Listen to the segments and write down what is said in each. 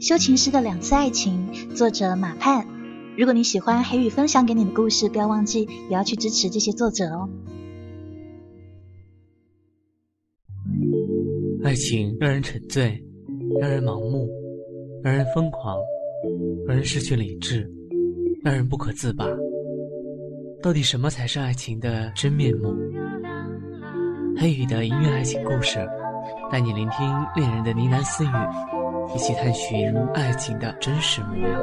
修琴师的两次爱情，作者马盼。如果你喜欢黑羽分享给你的故事，不要忘记也要去支持这些作者哦。爱情让人沉醉，让人盲目，让人疯狂，让人失去理智，让人不可自拔。到底什么才是爱情的真面目？黑羽的音乐爱情故事，带你聆听恋人的呢喃私语，一起探寻爱情的真实模样。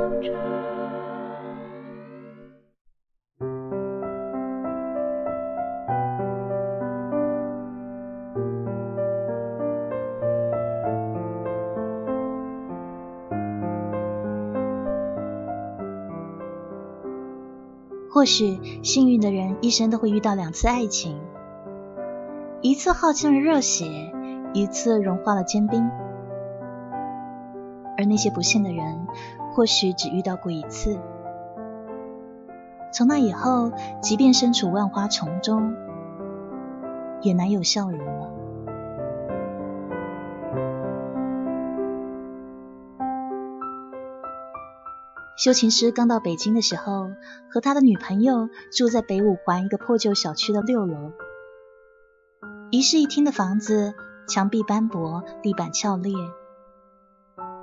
或许幸运的人一生都会遇到两次爱情，一次耗尽了热血，一次融化了坚冰。而那些不幸的人，或许只遇到过一次。从那以后，即便身处万花丛中，也难有笑容了。修琴师刚到北京的时候，和他的女朋友住在北五环一个破旧小区的六楼。一室一厅的房子，墙壁斑驳，地板翘裂。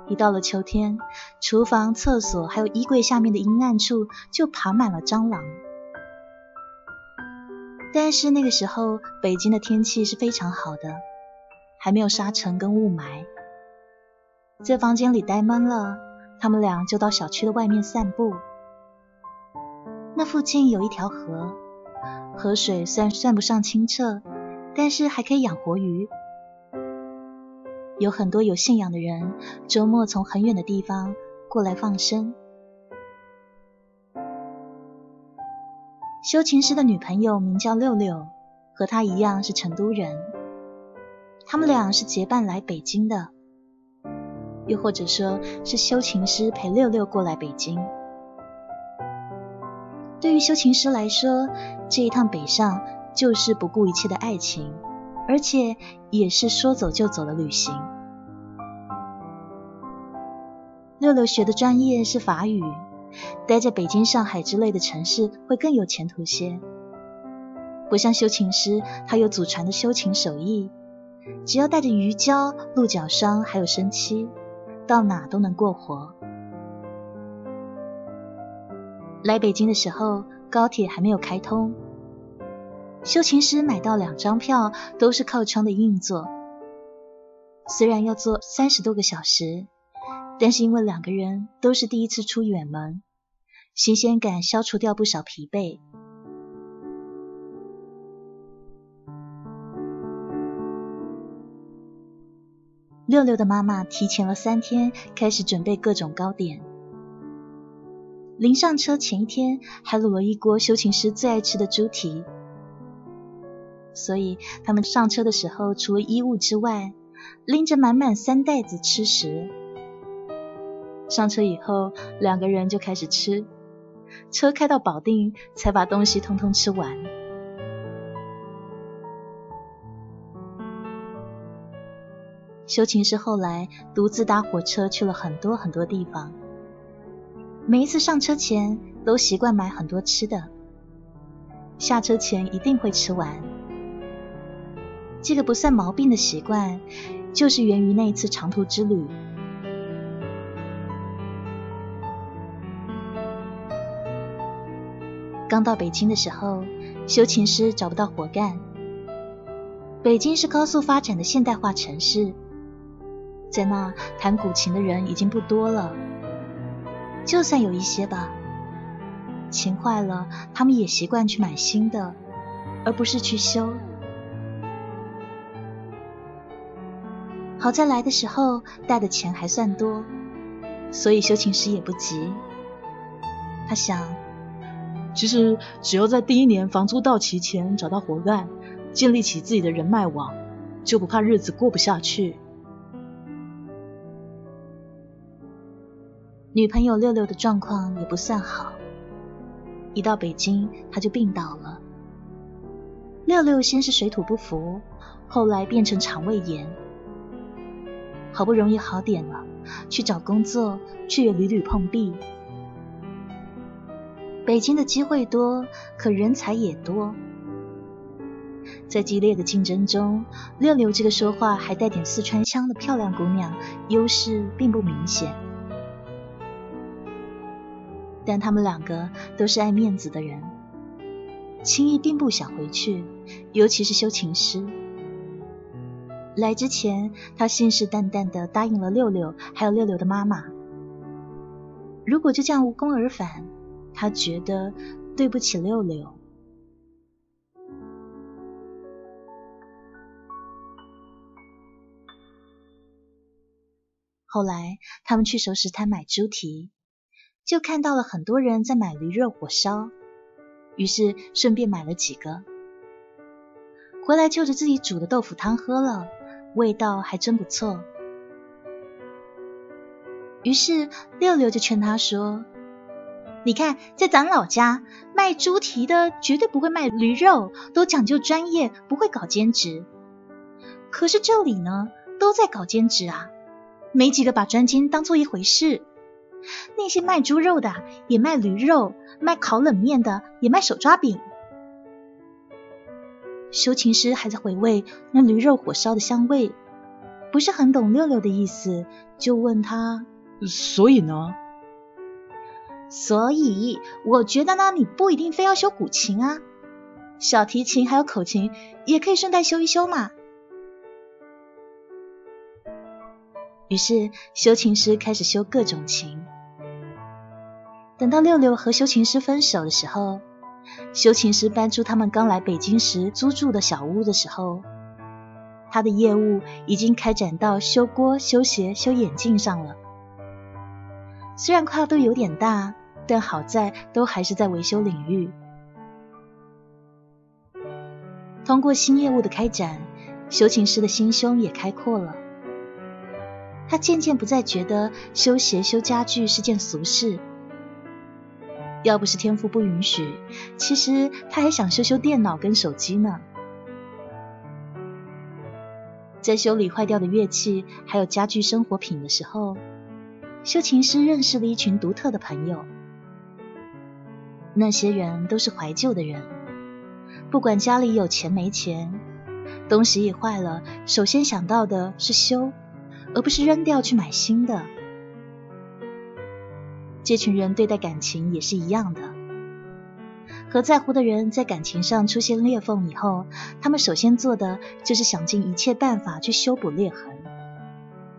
一到了秋天，厨房、厕所还有衣柜下面的阴暗处就爬满了蟑螂。但是那个时候，北京的天气是非常好的，还没有沙尘跟雾霾，在房间里待闷了。他们俩就到小区的外面散步。那附近有一条河，河水虽然算不上清澈，但是还可以养活鱼。有很多有信仰的人，周末从很远的地方过来放生。修琴师的女朋友名叫六六，和他一样是成都人。他们俩是结伴来北京的。又或者说是修琴师陪六六过来北京。对于修琴师来说，这一趟北上就是不顾一切的爱情，而且也是说走就走的旅行。六六学的专业是法语，待在北京、上海之类的城市会更有前途些。不像修琴师，他有祖传的修琴手艺，只要带着鱼胶、鹿角霜还有生漆。到哪都能过活。来北京的时候，高铁还没有开通，修琴师买到两张票，都是靠窗的硬座。虽然要坐三十多个小时，但是因为两个人都是第一次出远门，新鲜感消除掉不少疲惫。六六的妈妈提前了三天开始准备各种糕点。临上车前一天还卤了一锅修琴师最爱吃的猪蹄，所以他们上车的时候除了衣物之外，拎着满满三袋子吃食。上车以后，两个人就开始吃，车开到保定才把东西通通吃完。修琴师后来独自搭火车去了很多很多地方，每一次上车前都习惯买很多吃的，下车前一定会吃完。这个不算毛病的习惯，就是源于那一次长途之旅。刚到北京的时候，修琴师找不到活干。北京是高速发展的现代化城市。在那弹古琴的人已经不多了，就算有一些吧，琴坏了，他们也习惯去买新的，而不是去修。好在来的时候带的钱还算多，所以修琴师也不急。他想，其实只要在第一年房租到期前找到活干，建立起自己的人脉网，就不怕日子过不下去。女朋友六六的状况也不算好，一到北京她就病倒了。六六先是水土不服，后来变成肠胃炎。好不容易好点了，去找工作，却也屡屡碰壁。北京的机会多，可人才也多。在激烈的竞争中，六六这个说话还带点四川腔的漂亮姑娘，优势并不明显。但他们两个都是爱面子的人，轻易并不想回去，尤其是修琴师。来之前，他信誓旦旦的答应了六六，还有六六的妈妈。如果就这样无功而返，他觉得对不起六六。后来，他们去熟食摊买猪蹄，就看到了很多人在买驴肉火烧，于是顺便买了几个，回来就着自己煮的豆腐汤喝了，味道还真不错。于是六六就劝他说：“你看，在咱老家卖猪蹄的绝对不会卖驴肉，都讲究专业，不会搞兼职。可是这里呢，都在搞兼职啊。”没几个把专精当做一回事，那些卖猪肉的也卖驴肉，卖烤冷面的也卖手抓饼。修琴师还在回味那驴肉火烧的香味，不是很懂六六的意思，就问他：所以呢？所以我觉得呢，你不一定非要修古琴啊，小提琴还有口琴也可以顺带修一修嘛。于是，修琴师开始修各种琴。等到六六和修琴师分手的时候，修琴师搬出他们刚来北京时租住的小屋的时候，他的业务已经开展到修锅、修鞋、修眼镜上了。虽然跨度有点大，但好在都还是在维修领域。通过新业务的开展，修琴师的心胸也开阔了。他渐渐不再觉得修鞋、修家具是件俗事。要不是天赋不允许，其实他还想修修电脑跟手机呢。在修理坏掉的乐器还有家具生活品的时候，修琴师认识了一群独特的朋友。那些人都是怀旧的人，不管家里有钱没钱，东西一坏了，首先想到的是修。而不是扔掉去买新的。这群人对待感情也是一样的，和在乎的人在感情上出现裂缝以后，他们首先做的就是想尽一切办法去修补裂痕，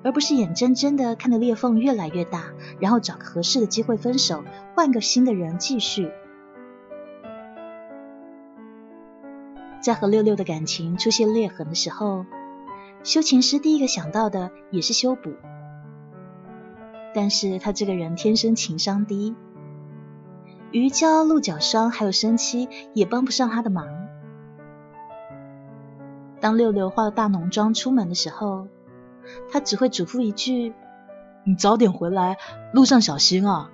而不是眼睁睁的看着裂缝越来越大，然后找个合适的机会分手，换个新的人继续。在和六六的感情出现裂痕的时候。修琴师第一个想到的也是修补，但是他这个人天生情商低，鱼胶、鹿角霜还有生漆也帮不上他的忙。当六六化了大浓妆出门的时候，他只会嘱咐一句：“你早点回来，路上小心啊。”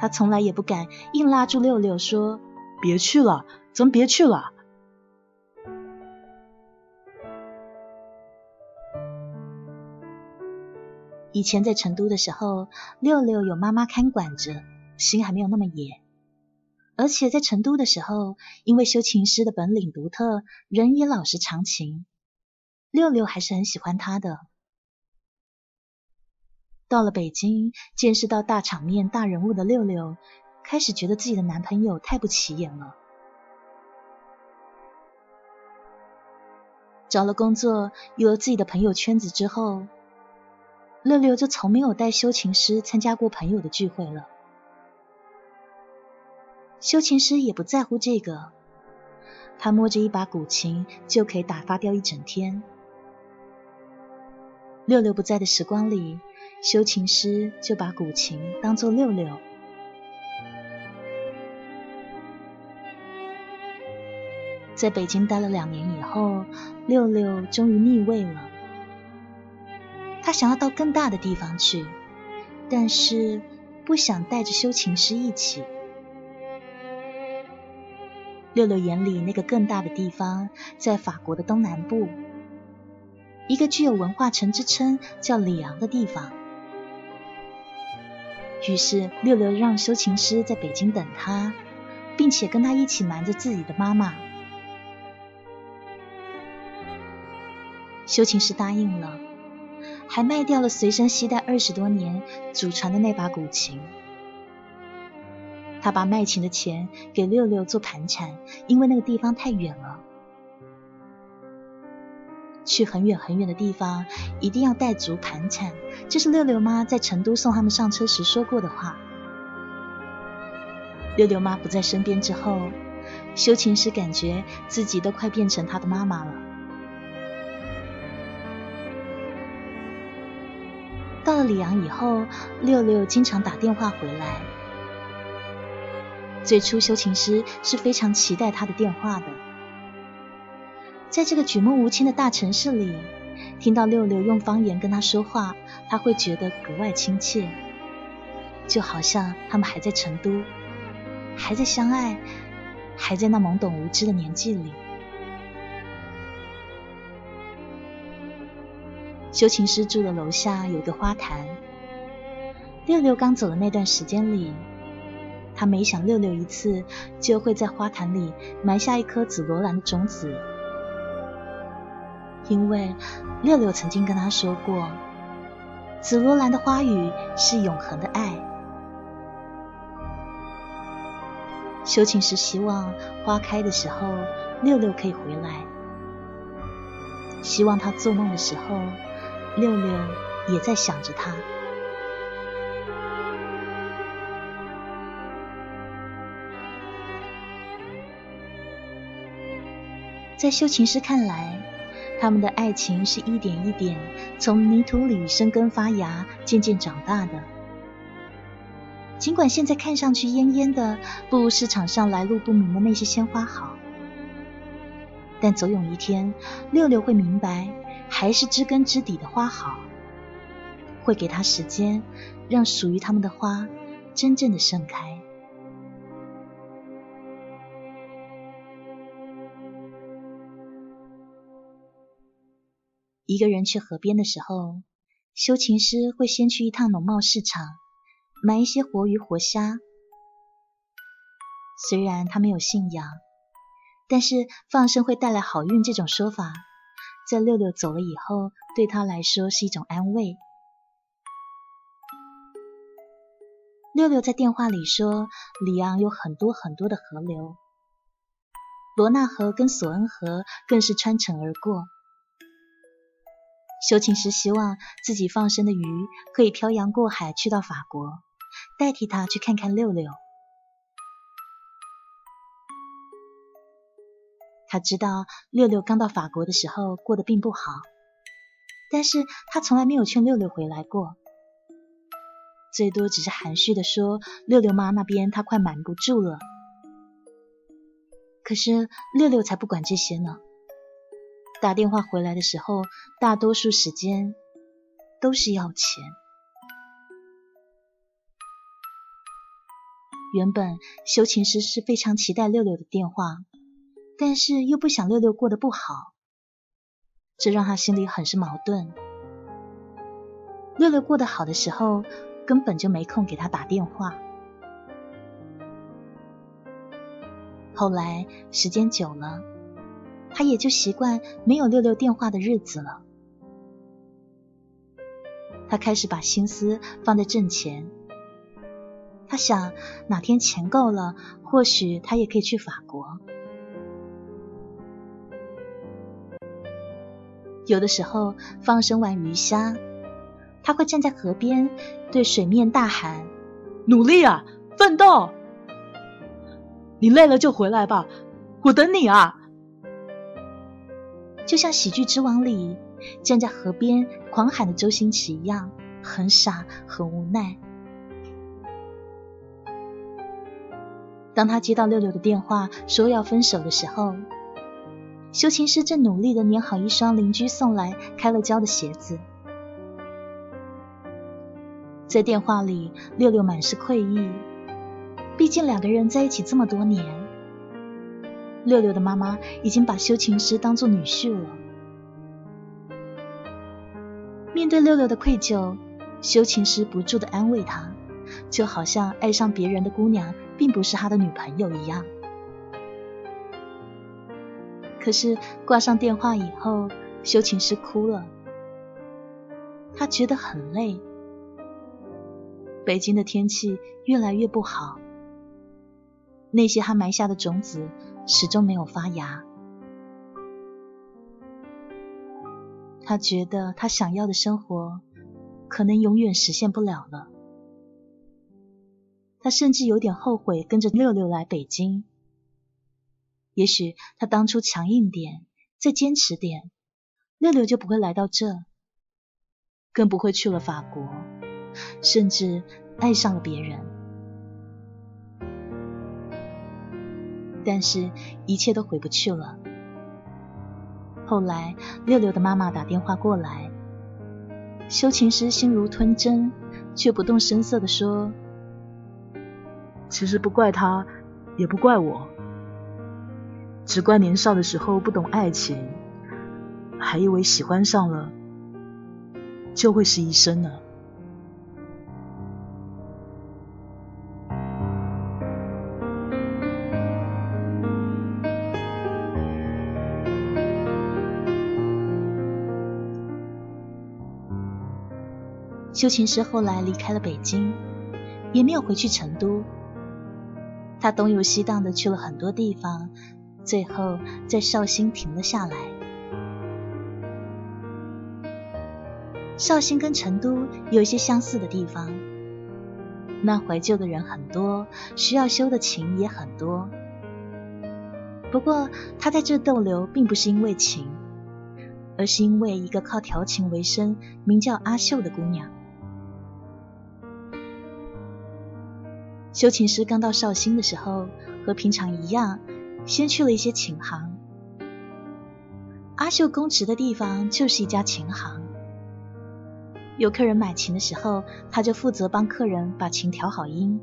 他从来也不敢硬拉住六六说：“别去了，咱别去了。”以前在成都的时候，六六有妈妈看管着，心还没有那么野。而且在成都的时候，因为修琴师的本领独特，人也老实长情，六六还是很喜欢他的。到了北京，见识到大场面、大人物的六六，开始觉得自己的男朋友太不起眼了。找了工作，有了自己的朋友圈子之后。六六就从没有带修琴师参加过朋友的聚会了。修琴师也不在乎这个，他摸着一把古琴就可以打发掉一整天。六六不在的时光里，修琴师就把古琴当做六六。在北京待了两年以后，六六终于腻味了。他想要到更大的地方去，但是不想带着修琴师一起。六六眼里那个更大的地方在法国的东南部，一个具有文化城之称叫里昂的地方。于是六六让修琴师在北京等他，并且跟他一起瞒着自己的妈妈。修琴师答应了，还卖掉了随身携带二十多年祖传的那把古琴。他把卖琴的钱给六六做盘缠，因为那个地方太远了，去很远很远的地方一定要带足盘缠。这是六六妈在成都送他们上车时说过的话。六六妈不在身边之后，修琴师感觉自己都快变成他的妈妈了。到了里昂以后，六六经常打电话回来。最初，修琴师是非常期待他的电话的。在这个举目无亲的大城市里，听到六六用方言跟他说话，他会觉得格外亲切，就好像他们还在成都，还在相爱，还在那懵懂无知的年纪里。修琴师住的楼下有个花坛，六六刚走的那段时间里。他每想六六一次，就会在花坛里埋下一颗紫罗兰的种子，因为六六曾经跟他说过，紫罗兰的花语是永恒的爱。修琴时希望花开的时候，六六可以回来，希望他做梦的时候，六六也在想着他。在修琴师看来，他们的爱情是一点一点从泥土里生根发芽，渐渐长大的。尽管现在看上去蔫蔫的，不如市场上来路不明的那些鲜花好，但总有一天，六六会明白，还是知根知底的花好，会给他时间，让属于他们的花真正的盛开。一个人去河边的时候，修琴师会先去一趟农贸市场，买一些活鱼活虾。虽然他没有信仰，但是放生会带来好运这种说法，在六六走了以后，对他来说是一种安慰。六六在电话里说，里昂有很多很多的河流，罗纳河跟索恩河更是穿城而过。修琴师希望自己放生的鱼可以漂洋过海去到法国，代替他去看看六六。他知道六六刚到法国的时候过得并不好，但是他从来没有劝六六回来过，最多只是含蓄的说六六妈那边他快瞒不住了。可是六六才不管这些呢。打电话回来的时候，大多数时间都是要钱。原本修琴师是非常期待六六的电话，但是又不想六六过得不好，这让他心里很是矛盾。六六过得好的时候，根本就没空给他打电话。后来时间久了。他也就习惯没有六六电话的日子了。他开始把心思放在挣钱。他想哪天钱够了，或许他也可以去法国。有的时候放生完鱼虾，他会站在河边对水面大喊：“努力啊，奋斗！你累了就回来吧，我等你啊！”就像《喜剧之王》里站在河边狂喊的周星驰一样，很傻很无奈。当他接到六六的电话说要分手的时候，修琴师正努力的粘好一双邻居送来开了胶的鞋子。在电话里，六六满是愧意，毕竟两个人在一起这么多年。六六的妈妈已经把修琴师当做女婿了。面对六六的愧疚，修琴师不住的安慰他，就好像爱上别人的姑娘并不是他的女朋友一样。可是挂上电话以后，修琴师哭了，他觉得很累。北京的天气越来越不好，那些他埋下的种子始终没有发芽。他觉得他想要的生活可能永远实现不了了。他甚至有点后悔跟着六六来北京。也许他当初强硬点，再坚持点，六六就不会来到这，更不会去了法国，甚至爱上了别人。但是，一切都回不去了。后来，六六的妈妈打电话过来，修琴师心如吞针，却不动声色的说：“其实不怪他，也不怪我，只怪年少的时候不懂爱情，还以为喜欢上了就会是一生呢。”修琴师后来离开了北京，也没有回去成都。他东游西荡的去了很多地方，最后在绍兴停了下来。绍兴跟成都有一些相似的地方，那怀旧的人很多，需要修的情也很多。不过他在这逗留，并不是因为情，而是因为一个靠调情为生、名叫阿秀的姑娘。修琴师刚到绍兴的时候，和平常一样，先去了一些琴行。阿秀公职的地方就是一家琴行，有客人买琴的时候，他就负责帮客人把琴调好音；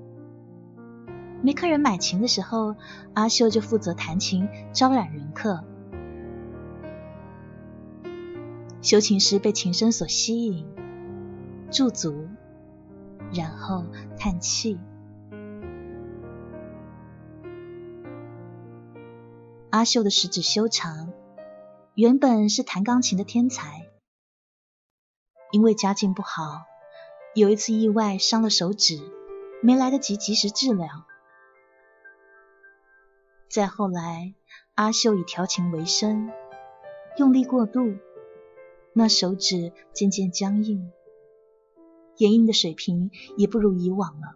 没客人买琴的时候，阿秀就负责弹琴招揽人客。修琴师被琴声所吸引，驻足，然后叹气。阿秀的食指修长，原本是弹钢琴的天才，因为家境不好，有一次意外伤了手指，没来得及及时治疗。再后来，阿秀以调情为生，用力过度，那手指渐渐僵硬，眼影的水平也不如以往了。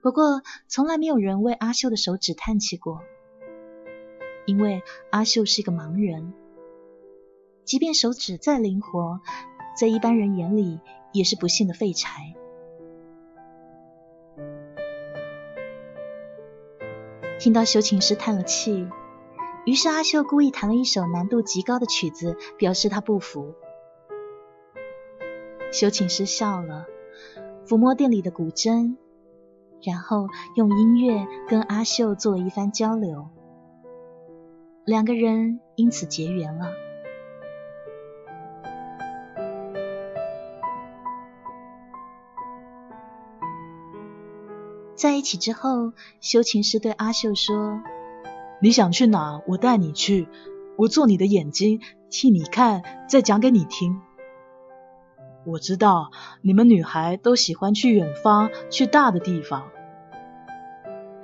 不过，从来没有人为阿秀的手指叹气过，因为阿秀是一个盲人，即便手指再灵活，在一般人眼里也是不幸的废柴。听到修琴师叹了气，于是阿秀故意弹了一首难度极高的曲子，表示他不服。修琴师笑了，抚摸店里的古筝。然后用音乐跟阿秀做一番交流，两个人因此结缘了。在一起之后，修琴师对阿秀说：“你想去哪，我带你去，我做你的眼睛，替你看，再讲给你听。我知道你们女孩都喜欢去远方，去大的地方。”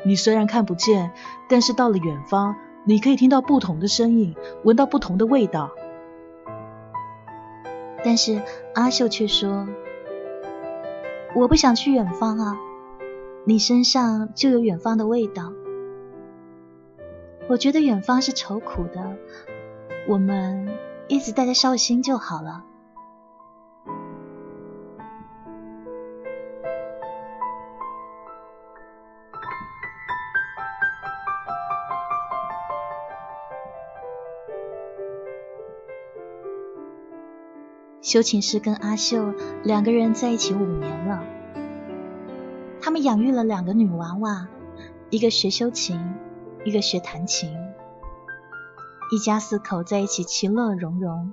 你虽然看不见，但是到了远方，你可以听到不同的声音，闻到不同的味道。但是阿秀却说：“我不想去远方啊，你身上就有远方的味道。我觉得远方是愁苦的，我们一直待在绍兴就好了。”修琴师跟阿秀两个人在一起五年了，他们养育了两个女娃娃，一个学修琴，一个学弹琴，一家四口在一起其乐融融，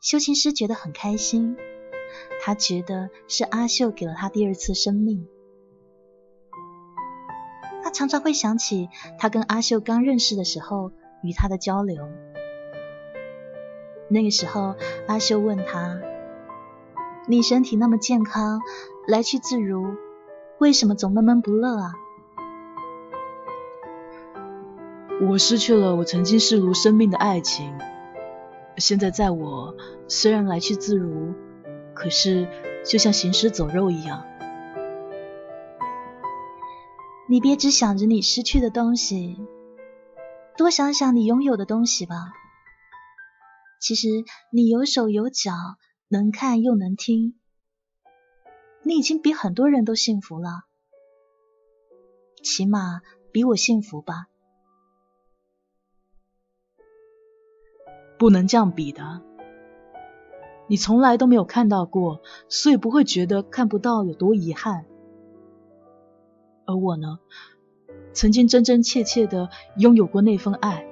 修琴师觉得很开心，他觉得是阿秀给了他第二次生命。他常常会想起他跟阿秀刚认识的时候与他的交流。那个时候，阿修问他：“你身体那么健康，来去自如，为什么总闷闷不乐啊？”我失去了我曾经视如生命的爱情，现在在我虽然来去自如，可是就像行尸走肉一样。你别只想着你失去的东西，多想想你拥有的东西吧。其实你有手有脚，能看又能听，你已经比很多人都幸福了，起码比我幸福吧。不能这样比的，你从来都没有看到过，所以不会觉得看不到有多遗憾。而我呢，曾经真真切切的拥有过那份爱，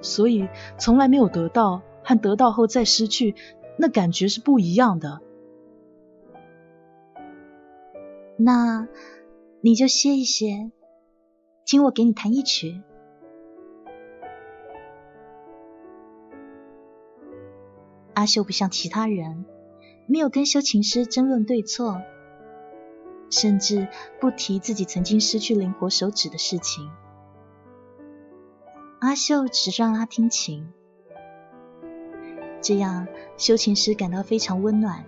所以从来没有得到和得到后再失去，那感觉是不一样的。那你就歇一歇，听我给你弹一曲。阿秀不像其他人，没有跟修琴师争论对错，甚至不提自己曾经失去灵活手指的事情。阿秀只让他听琴，这样修琴师感到非常温暖。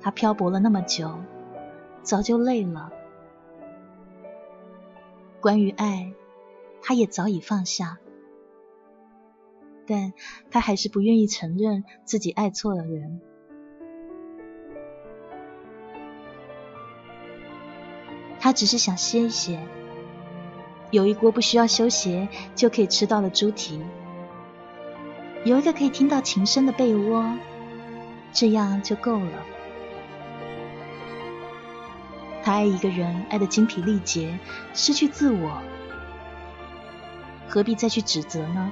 他漂泊了那么久，早就累了。关于爱，他也早已放下。但他还是不愿意承认自己爱错了人。他只是想歇一歇，有一锅不需要修鞋就可以吃到的猪蹄，有一个可以听到琴声的被窝，这样就够了。他爱一个人，爱得精疲力竭，失去自我，何必再去指责呢？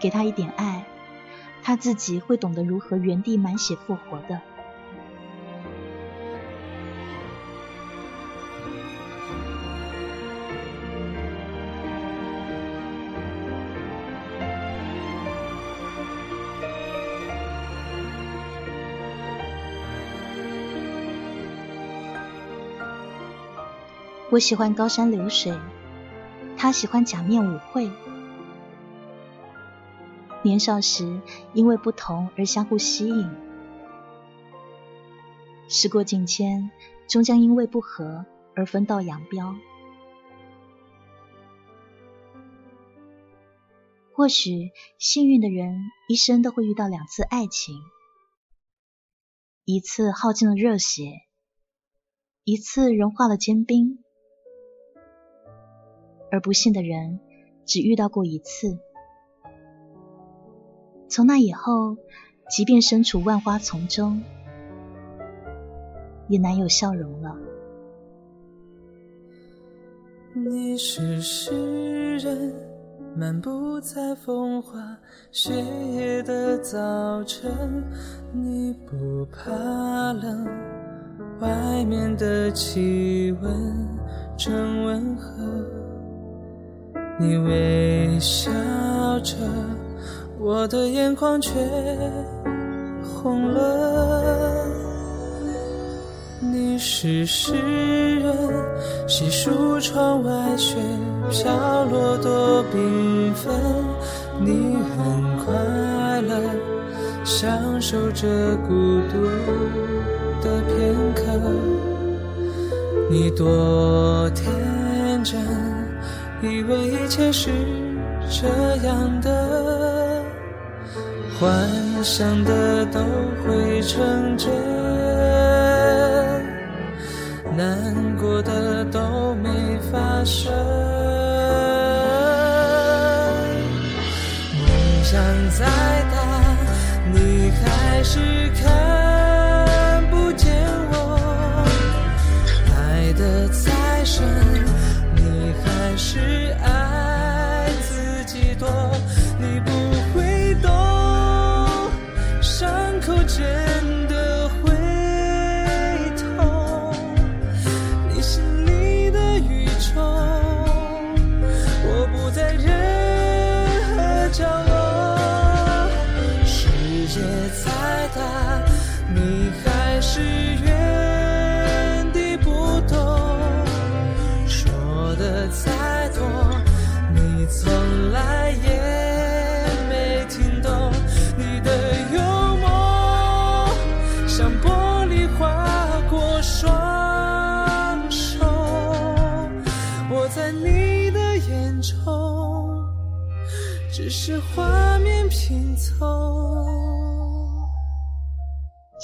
给他一点爱，他自己会懂得如何原地满血复活的。我喜欢高山流水，他喜欢假面舞会。年少时，因为不同而相互吸引；时过境迁，终将因为不和而分道扬镳。或许幸运的人一生都会遇到两次爱情，一次耗尽了热血，一次融化了坚冰；而不幸的人只遇到过一次。从那以后，即便身处万花丛中，也难有笑容了。你是诗人，漫步在风花雪夜的早晨，你不怕冷，外面的气温正温和，你微笑着。我的眼眶却红了。你是诗人，细数窗外雪飘落多缤纷。你很快乐，享受着孤独的片刻。你多天真，以为一切是这样的。幻想的都会成真，难过的都没发生。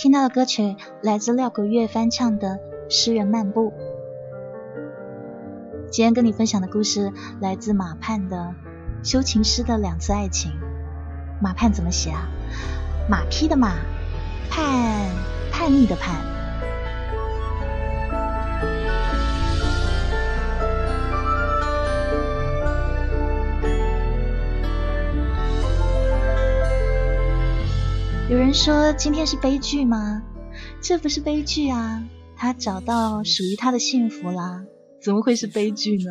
听到的歌曲来自廖国乐翻唱的《诗人漫步》。今天跟你分享的故事来自马盼的《修情师的两次爱情》。马盼怎么写啊？马匹的马，盼叛逆的叛。有人说今天是悲剧吗？这不是悲剧啊，他找到属于他的幸福啦。怎么会是悲剧呢？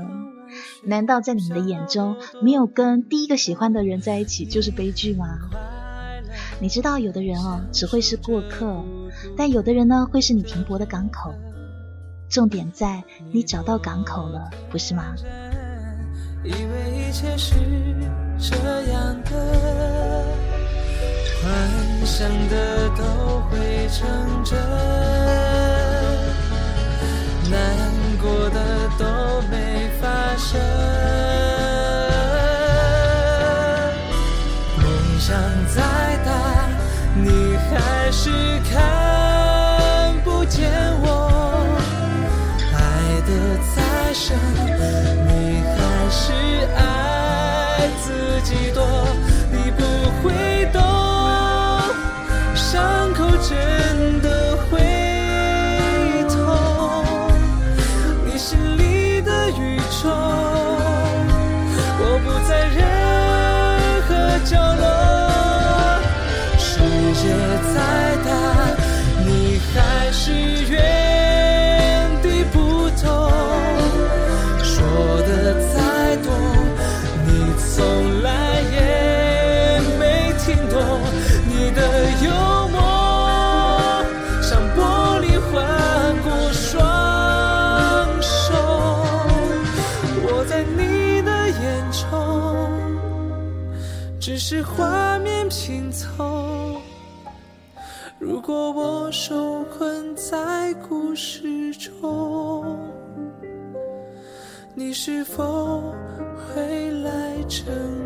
难道在你们的眼中，没有跟第一个喜欢的人在一起就是悲剧吗？你知道，有的人哦，只会是过客，但有的人呢，会是你停泊的港口。重点在你找到港口了，不是吗？以为一切是这样的，幻想的都会成真，难过的都没发生。梦想再大，你还是看再大，你还是是否会来成？